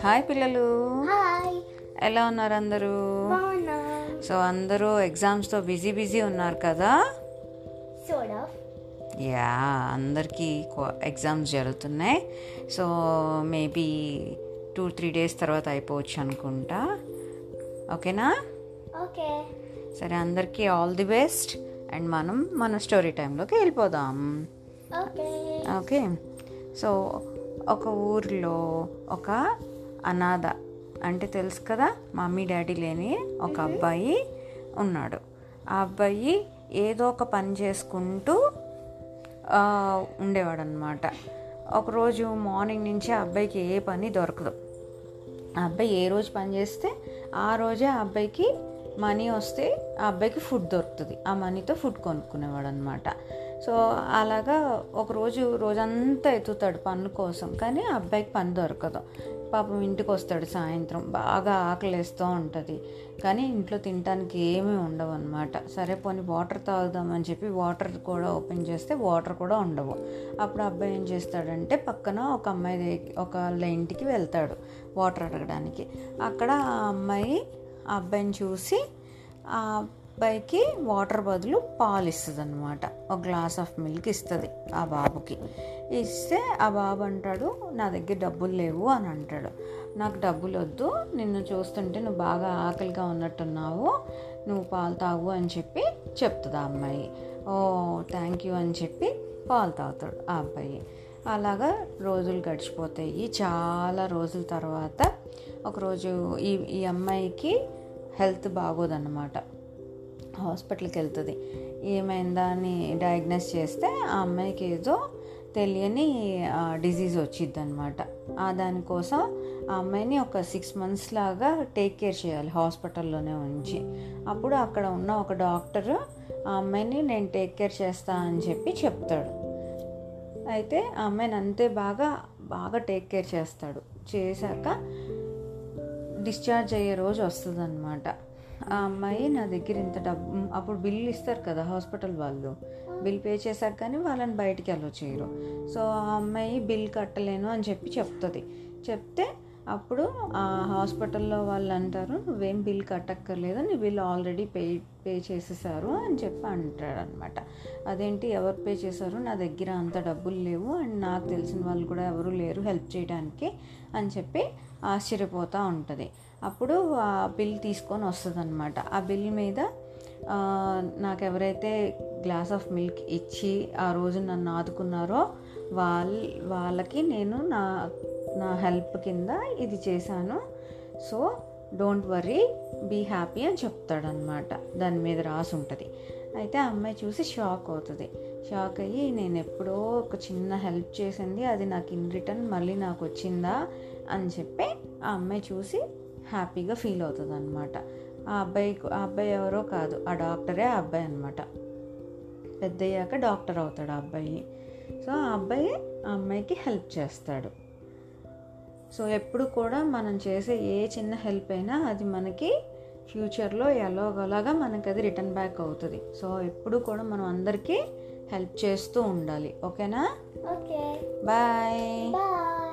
Hi పిల్లలు. ఎలా ఉన్నారు అందరూ? సో అందరూ ఎగ్జామ్స్తో బిజీ బిజీ ఉన్నారు కదా? యా అందరికీ ఎగ్జామ్స్ జరుగుతున్నాయి. So maybe two three days తర్వాత అయిపోవచ్చు అనుకుంటా. ఓకేనా? ఓకే. సరే అందరికీ ఆల్ ది బెస్ట్. అండ్ మనం మన స్టోరీ టైంలోకి వెళ్ళిపోదాం. ఓకే. సో ఒక ఊరిలో ఒక అనాథ అంటే తెలుసు కదా మమ్మీ డాడీ లేని ఒక అబ్బాయి ఉన్నాడు. ఆ అబ్బాయి ఏదో ఒక పని చేసుకుంటూ ఆ, ఉండేవాడనమాట ఒకరోజు మార్నింగ్ నుంచి ఆ అబ్బాయికి ఏ పని దొరకదు. ఆ అబ్బాయి ఏ రోజు పని చేస్తే ఆ రోజే ఆ అబ్బాయికి మనీ వస్తే ఆ అబ్బాయికి ఫుడ్ దొరుకుతుంది. ఆ మనీతో ఫుడ్ కొనుక్కునేవాడు అనమాట సో అలాగా ఒకరోజు రోజంతా ఎత్తుతాడు పనుల కోసం కానీ ఆ అబ్బాయికి పని దొరకదు. పాపం ఇంటికి వస్తాడు సాయంత్రం. బాగా ఆకలిస్తూ ఉంటుంది. కానీ ఇంట్లో తినడానికి ఏమీ ఉండవు అనమాట సరే పోనీ వాటర్ తాగుదామని చెప్పి వాటర్ కూడా ఓపెన్ చేస్తే వాటర్ కూడా ఉండవు. అప్పుడు అబ్బాయి ఏం చేస్తాడంటే పక్కన ఒక అమ్మాయి దగ్గ- ఒక ఇంటికి వెళ్తాడు వాటర్ అడగడానికి. అక్కడ ఆ అమ్మాయి ఆ అబ్బాయిని చూసి ఆ అబ్బాయికి వాటర్ బదులు పాలు ఇస్తుంది అనమాట ఒక గ్లాస్ ఆఫ్ మిల్క్ ఇస్తుంది ఆ బాబుకి. ఇస్తే ఆ బాబు అంటాడు నా దగ్గర డబ్బులు లేవు అని అంటాడు. నాకు డబ్బులు వద్దు నిన్ను చూస్తుంటే నువ్వు బాగా ఆకలిగా ఉన్నట్టున్నావు నువ్వు పాలు తాగు అని చెప్పి చెప్తుంది ఆ అమ్మాయి. ఓ థ్యాంక్ యూ అని చెప్పి పాలు తాగుతాడు ఆ అబ్బాయి. అలాగా రోజులు గడిచిపోతాయి. చాలా రోజుల తర్వాత ఒకరోజు ఈ ఈ అమ్మాయికి హెల్త్ బాగోదన్నమాట. హాస్పిటల్కి వెళ్తుంది. ఏమైందా అని డయాగ్నోస్ చేస్తే ఆ అమ్మాయికి ఏదో తెలియని డిజీజ్ వచ్చిద్ది అనమాట దానికోసం ఆ అమ్మాయిని ఒక సిక్స్ మంత్స్ లాగా టేక్ కేర్ చేయాలి హాస్పిటల్లోనే ఉంచి. అప్పుడు అక్కడ ఉన్న ఒక డాక్టర్ ఆ అమ్మాయిని నేను టేక్ కేర్ చేస్తా అని చెప్పి చెప్తాడు. అయితే ఆ అమ్మాయిని అంతే బాగా బాగా టేక్ కేర్ చేస్తాడు. చేశాక డిశ్చార్జ్ అయ్యే రోజు వస్తుంది అనమాట ఆ అమ్మాయి నా దగ్గర ఇంత డబ్బు అప్పుడు బిల్ ఇస్తారు కదా హాస్పిటల్ వాళ్ళు. బిల్ పే చేశాక కానీ వాళ్ళని బయటికి అలో చేయరు. సో ఆ అమ్మాయి బిల్ కట్టలేను అని చెప్పి చెప్తుంది. చెప్తే అప్పుడు ఆ హాస్పిటల్లో వాళ్ళు అంటారు నువ్వేం బిల్ కట్టక్కర్లేదు నీ బిల్ ఆల్రెడీ పే పే చేసేసారు అని చెప్పి అంటాడు అనమాట అదేంటి ఎవరు పే చేశారు? నా దగ్గర అంత డబ్బులు లేవు అండ్ నాకు తెలిసిన వాళ్ళు కూడా ఎవరు లేరు హెల్ప్ చేయడానికి అని చెప్పి ఆశ్చర్యపోతూ ఉంటుంది. అప్పుడు ఆ బిల్ తీసుకొని వస్తుంది అనమాట ఆ బిల్ మీద నాకు ఎవరైతే గ్లాస్ ఆఫ్ మిల్క్ ఇచ్చి ఆ రోజు నన్ను ఆదుకున్నారో వాళ్ళ వాళ్ళకి నేను నా నా హెల్ప్ కింద ఇది చేశాను. So don't worry be happy అని చెప్తాడనమాట దాని మీద రాసి ఉంటుంది. అయితే ఆ అమ్మాయి చూసి షాక్ అవుతుంది. షాక్ అయ్యి నేను ఎప్పుడో ఒక చిన్న హెల్ప్ చేసింది అది నాకు ఇన్ రిటర్న్ మళ్ళీ నాకు వచ్చిందా? అని చెప్పి ఆ అమ్మాయి చూసి హ్యాపీగా ఫీల్ అవుతుంది అనమాట ఆ అబ్బాయి ఆ అబ్బాయి ఎవరో కాదు ఆ డాక్టరే ఆ అబ్బాయి అనమాట పెద్దయ్యాక డాక్టర్ అవుతాడు ఆ అబ్బాయి. సో ఆ అబ్బాయి ఆ అమ్మాయికి హెల్ప్ చేస్తాడు. సో ఎప్పుడు కూడా మనం చేసే ఏ చిన్న హెల్ప్ అయినా అది మనకి ఫ్యూచర్లో ఎలాగోలాగా మనకి అది రిటర్న్ బ్యాక్ అవుతుంది. సో ఎప్పుడు కూడా మనం అందరికీ హెల్ప్ చేస్తూ ఉండాలి. ఓకేనా? ఓకే. Bye bye